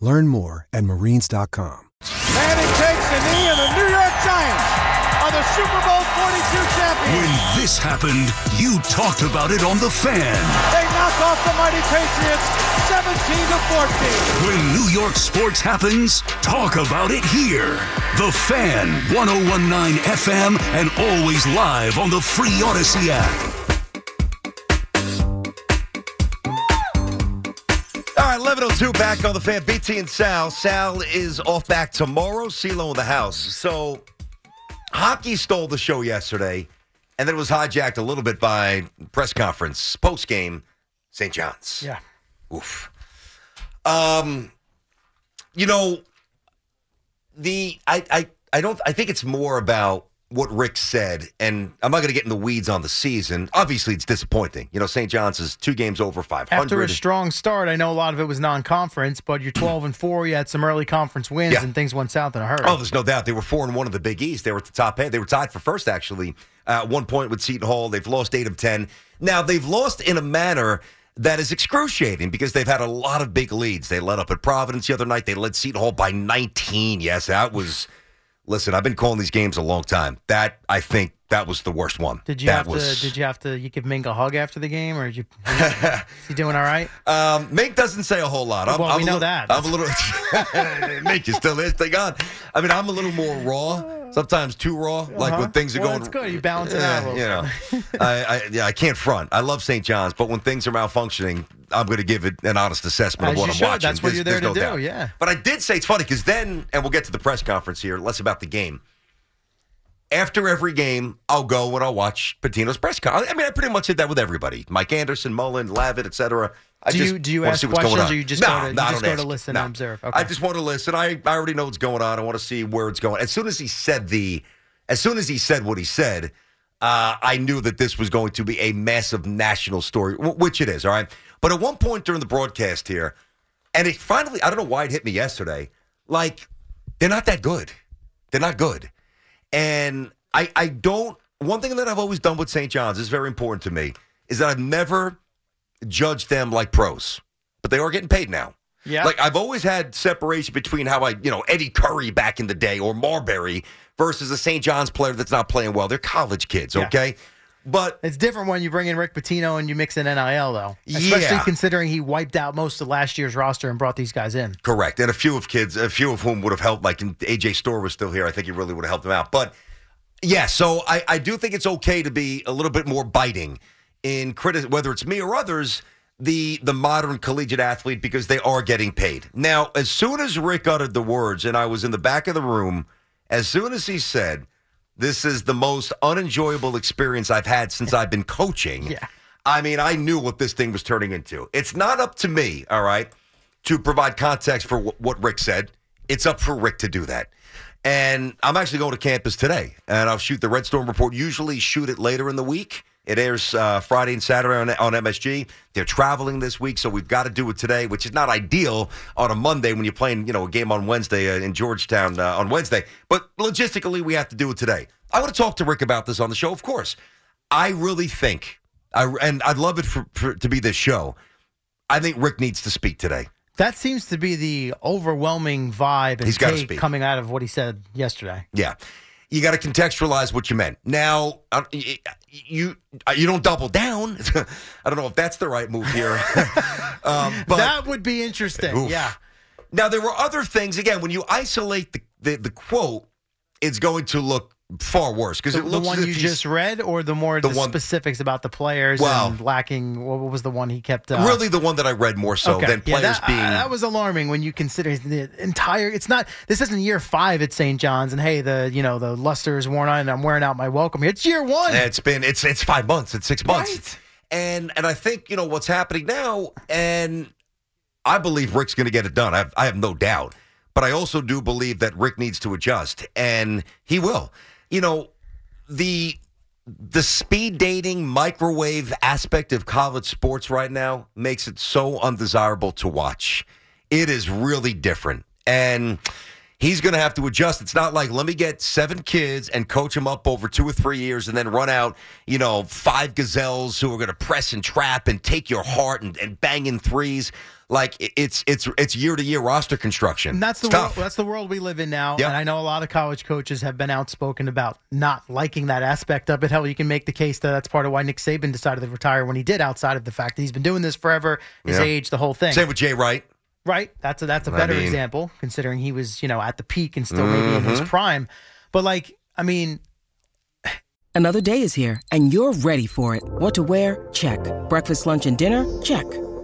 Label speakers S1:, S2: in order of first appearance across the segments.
S1: Learn more at marines.com.
S2: Manning takes a knee, and the New York Giants are the Super Bowl 42 champions.
S3: When this happened, you talked about it on The Fan.
S2: They knock off the mighty Patriots 17 to 14.
S3: When New York sports happens, talk about it here. The Fan, 1019 FM, and always live on the free Audacy app.
S4: All right, 1102 back on the fan. BT and Sal. Sal is off back tomorrow. CeeLo in the house. So, hockey stole the show yesterday, and then it was hijacked a little bit by press conference post game, St. John's.
S5: Yeah.
S4: Oof. Um, you know, the I I I don't I think it's more about what Rick said, and I'm not going to get in the weeds on the season. Obviously, it's disappointing. You know, St. John's is two games over 500.
S5: After a strong start, I know a lot of it was non-conference, but you're 12 and four. You had some early conference wins,
S4: Yeah.
S5: and things went south in a hurry.
S4: Oh, there's no doubt. They were four and one of the Big East. They were at the top end. They were tied for first, actually, uh, at one point with Seton Hall. They've lost eight of 10. Now, they've lost in a manner that is excruciating because they've had a lot of big leads. They led up at Providence the other night. They led Seton Hall by 19. Yes, that was. Listen, I've been calling these games a long time. That, I think, that was the worst one.
S5: Did you
S4: that
S5: have
S4: was,
S5: to? Did you have to? You give Mink a hug after the game, or did you? is he doing all right?
S4: Um, Mink doesn't say a whole lot. I'm,
S5: Well,
S4: I'm
S5: we know
S4: little,
S5: that.
S4: I'm a little. Mink is still there. Stay on. I mean, I'm a little more raw. Sometimes too raw. Like
S5: Uh-huh.
S4: when things are
S5: Well,
S4: going.
S5: that's good. You balance it out a little
S4: You know, I, I yeah, I can't front. I love St. John's, but when things are malfunctioning, I'm going to give it an honest assessment
S5: As
S4: of what I'm
S5: should.
S4: watching.
S5: That's what
S4: There's-
S5: you're there to
S4: no
S5: do,
S4: doubt.
S5: yeah.
S4: But I did say it's funny because then, and we'll get to the press conference here. Less about the game after every game, I'll go and I'll watch Pitino's press conference. I mean, I pretty much did that with everybody: Mike Anderson, Mullin, Lavin, etc. I
S5: Do you- do you ask
S4: going
S5: questions or you just
S4: no,
S5: go to- you just go to listen and observe? Okay.
S4: I just want to listen. I, I already know what's going on. I want to see where it's going. As soon as he said the, as soon as he said what he said, uh, I knew that this was going to be a massive national story, which it is. All right, but at one point during the broadcast here, and it finally, I don't know why it hit me yesterday. Like, they're not that good. They're not good. And I, I don't, one thing that I've always done with St. John's is very important to me is that I've never judged them like pros, but they are getting paid now.
S5: Yeah.
S4: Like I've always had separation between how I, you know, Eddie Curry back in the day or Marbury versus a St. John's player that's not playing well. They're college kids,
S5: Yeah.
S4: okay? But
S5: It's different when you bring in Rick Pitino and you mix in NIL, though. Especially
S4: Yeah.
S5: considering he wiped out most of last year's roster and brought these guys in.
S4: Correct. And a few of kids, a few of whom would have helped, like AJ Storr was still here. I think he really would have helped them out. But yeah, so I, I do think it's okay to be a little bit more biting in criti- whether it's me or others, the the modern collegiate athlete because they are getting paid. Now, as soon as Rick uttered the words, and I was in the back of the room, as soon as he said, This is the most unenjoyable experience I've had since I've been coaching.
S5: Yeah.
S4: I mean, I knew what this thing was turning into. It's not up to me, all right, to provide context for wh- what Rick said. It's up for Rick to do that. And I'm actually going to campus today, and I'll shoot the Red Storm report. Usually, shoot it later in the week. It airs uh, Friday and Saturday on, on MSG. They're traveling this week, so we've got to do it today, which is not ideal on a Monday when you're playing, you know, a game on Wednesday uh, in Georgetown uh, on Wednesday. But logistically, we have to do it today. I want to talk to Rick about this on the show, of course. I really think, I, and I'd love it for, for to be this show. I think Rick needs to speak today.
S5: That seems to be the overwhelming vibe and
S4: He's gotta speak.
S5: coming out of what he said yesterday.
S4: Yeah. You got to contextualize what you meant. Now, uh, you uh, you don't double down. I don't know if that's the right move here. um, but
S5: that would be interesting.
S4: Oof.
S5: Yeah.
S4: now there were other things. Again, when you isolate the, the the quote it's going to look far worse because
S5: The, the one you just read, or the more
S4: The
S5: the,
S4: one-
S5: specifics about the players
S4: Wow.
S5: and lacking. What was the one he kept? Uh,
S4: really the one that I read more so
S5: okay.
S4: than
S5: Yeah,
S4: players
S5: that,
S4: being.
S5: uh, that was alarming when you consider the entire. It's not. This isn't year five at St. John's, and hey, the you know the luster is worn on, and I'm wearing out my welcome here. It's year one.
S4: it's been it's it's five months. It's six months.
S5: Right.
S4: And and I think you know what's happening now, and I believe Rick's going to get it done. I have, I have no doubt. But I also do believe that Rick needs to adjust, and he will. You know, the the speed dating microwave aspect of college sports right now makes it so undesirable to watch. It is really different. And he's going to have to adjust. It's not like let me get seven kids and coach them up over two or three years and then run out, you know, five gazelles who are going to press and trap and take your heart and, and bang in threes. Like it's it's it's year to year roster construction.
S5: And that's the world, that's the world we live in now.
S4: Yeah.
S5: And I know a lot of college coaches have been outspoken about not liking that aspect of it. Hell, you can make the case that that's part of why Nick Saban decided to retire when he did, outside of the fact that he's been doing this forever, his
S4: Yeah.
S5: age, the whole thing.
S4: Same with Jay Wright.
S5: Right. That's a that's a
S4: I
S5: better
S4: mean-
S5: example, considering he was, you know, at the peak and still maybe in
S4: Mm-hmm.
S5: his prime. But like, I mean,
S6: Another day is here, and you're ready for it. What to wear? Check. Breakfast, lunch, and dinner? Check.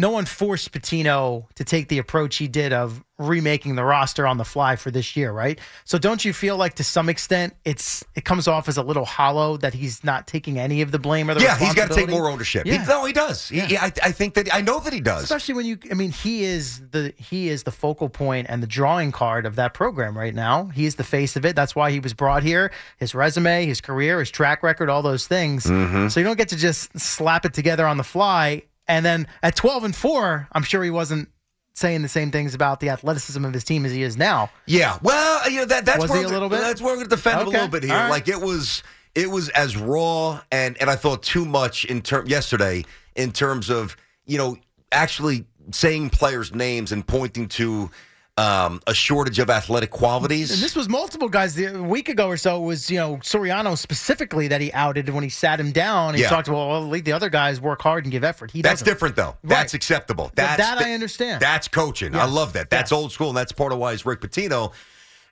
S5: No one forced Pitino to take the approach he did of remaking the roster on the fly for this year, right? So don't you feel like to some extent it's it comes off as a little hollow that he's not taking any of the blame or the
S4: Yeah, he's got to take more ownership. He- no, he does. He-
S5: Yeah.
S4: I, I think that I know that he does.
S5: Especially when you, I mean, he is the he is the focal point and the drawing card of that program right now. He is the face of it. That's why he was brought here. His resume, his career, his track record, all those things.
S4: Mm-hmm.
S5: So you don't get to just slap it together on the fly. And then at twelve and four, I'm sure he wasn't saying the same things about the athleticism of his team as he is now.
S4: Yeah, well, you know that that's
S5: Was
S4: where
S5: he a little bit?
S4: That's where I'm going to defend him a little bit here.
S5: right.
S4: Like it was, it was as raw and and I thought too much in term yesterday in terms of you know actually saying players' names and pointing to um, a shortage of athletic qualities.
S5: And this was multiple guys. The- A week ago or so it was, you know, Soriano specifically that he outed when he sat him down. He
S4: Yeah.
S5: talked about, well, the other guys work hard and give effort. He
S4: That's
S5: doesn't.
S4: different, though.
S5: Right.
S4: That's acceptable.
S5: That-
S4: That's
S5: that I understand.
S4: That's coaching. I love that. That's
S5: Yes.
S4: old school, and that's part of why it's Rick Pitino.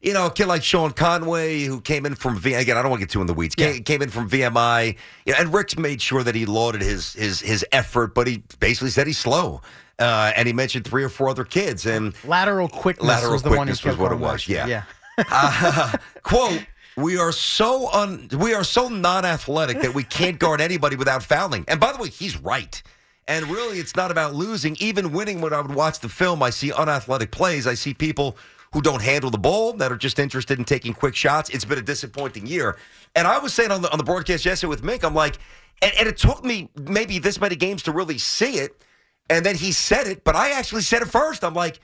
S4: You know, a kid like Sean Conway, who came in from V. Again, I don't want to get too in the weeds. Came,
S5: Yeah.
S4: came in from VMI, you know, and Rick's made sure that he lauded his his his effort, but he basically said he's slow, uh, and he mentioned three or four other kids, and
S5: Lateral quickness
S4: Lateral
S5: was the one he
S4: quickness was what it was, yeah.
S5: yeah.
S4: uh, quote we are so un we are so non-athletic that we can't guard anybody without fouling. And by the way he's right. And really it's not about losing. Even winning when i would watch the film i see unathletic plays. I see people who don't handle the ball that are just interested in taking quick shots. It's been a disappointing year. And i was saying on the, on the broadcast yesterday with mink i'm like and, and it took me maybe this many games to really see it and then he said it but i actually said it first i'm like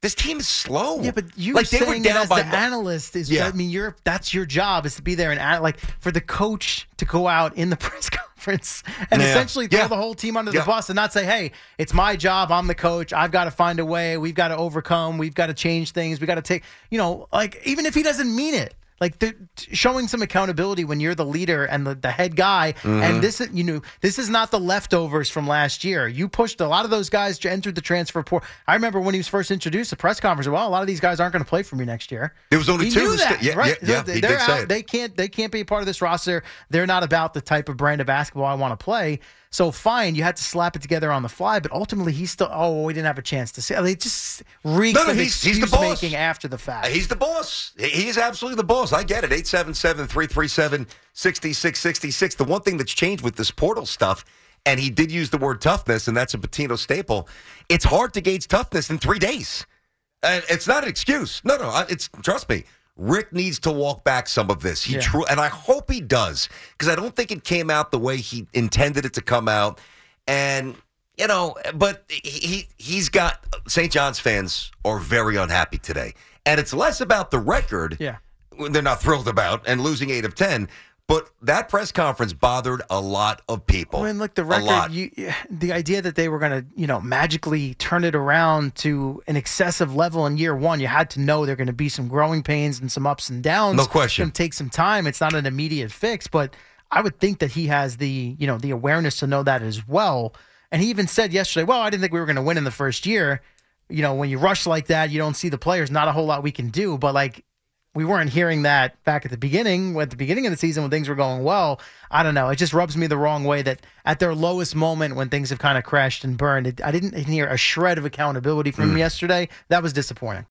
S4: this team is slow.
S5: Yeah, but you
S4: like they were down
S5: as
S4: by
S5: the analyst is.
S4: Yeah.
S5: I mean, you're that's your job is to be there and an- like for the coach to go out in the press conference and
S4: Yeah.
S5: essentially throw
S4: Yeah.
S5: the whole team under the bus and not say, "Hey, it's my job. I'm the coach. I've got to find a way. We've got to overcome. We've got to change things. We got to take." You know, like even if he doesn't mean it. Like the, showing some accountability when you're the leader and the, the head guy,
S4: Mm-hmm.
S5: and this is you know this is not the leftovers from last year. You pushed a lot of those guys to entered the transfer portal. I remember when he was first introduced, the press conference. Well, a lot of these guys aren't going to play for me next year.
S4: There was only
S5: He
S4: two
S5: knew that,
S4: yeah,
S5: right?
S4: yeah, yeah,
S5: They-
S4: he
S5: They're
S4: say
S5: out.
S4: it.
S5: They can't. They can't be a part of this roster. They're not about the type of brand of basketball I want to play. So fine, you had to slap it together on the fly, but ultimately he's still. Oh, we didn't have a chance to see. They just reeks
S4: No, no,
S5: of
S4: he's- he's the boss.
S5: making after the fact.
S4: He's the boss. He- He's absolutely the boss. I get it. 877-337-6666. The one thing that's changed with this portal stuff, and he did use the word toughness, and that's a Pitino staple. It's hard to gauge toughness in three days. And it's not an excuse. No, no. It's trust me. Rick needs to walk back some of this. He
S5: Yeah.
S4: true, and I hope he does because I don't think it came out the way he intended it to come out. And you know, but he he- he's got St. John's fans are very unhappy today, and it's less about the record.
S5: Yeah.
S4: they're not thrilled about and losing eight of ten. But that press conference bothered a lot of people.
S5: I mean, look, the record, you, the idea that they were going to, you know, magically turn it around to an excessive level in year one, you had to know there are going to be some growing pains and some ups and downs.
S4: No question.
S5: It's going to take some time. It's not an immediate fix, but I would think that he has the, you know, the awareness to know that as well. And he even said yesterday, well, I didn't think we were going to win in the first year. You know, when you rush like that, you don't see the players, not a whole lot we can do. But like, we weren't hearing that back at the beginning, at the beginning of the season when things were going well. I don't know. It just rubs me the wrong way that at their lowest moment when things have kind of crashed and burned, it, I didn't hear a shred of accountability from him yesterday. That was disappointing.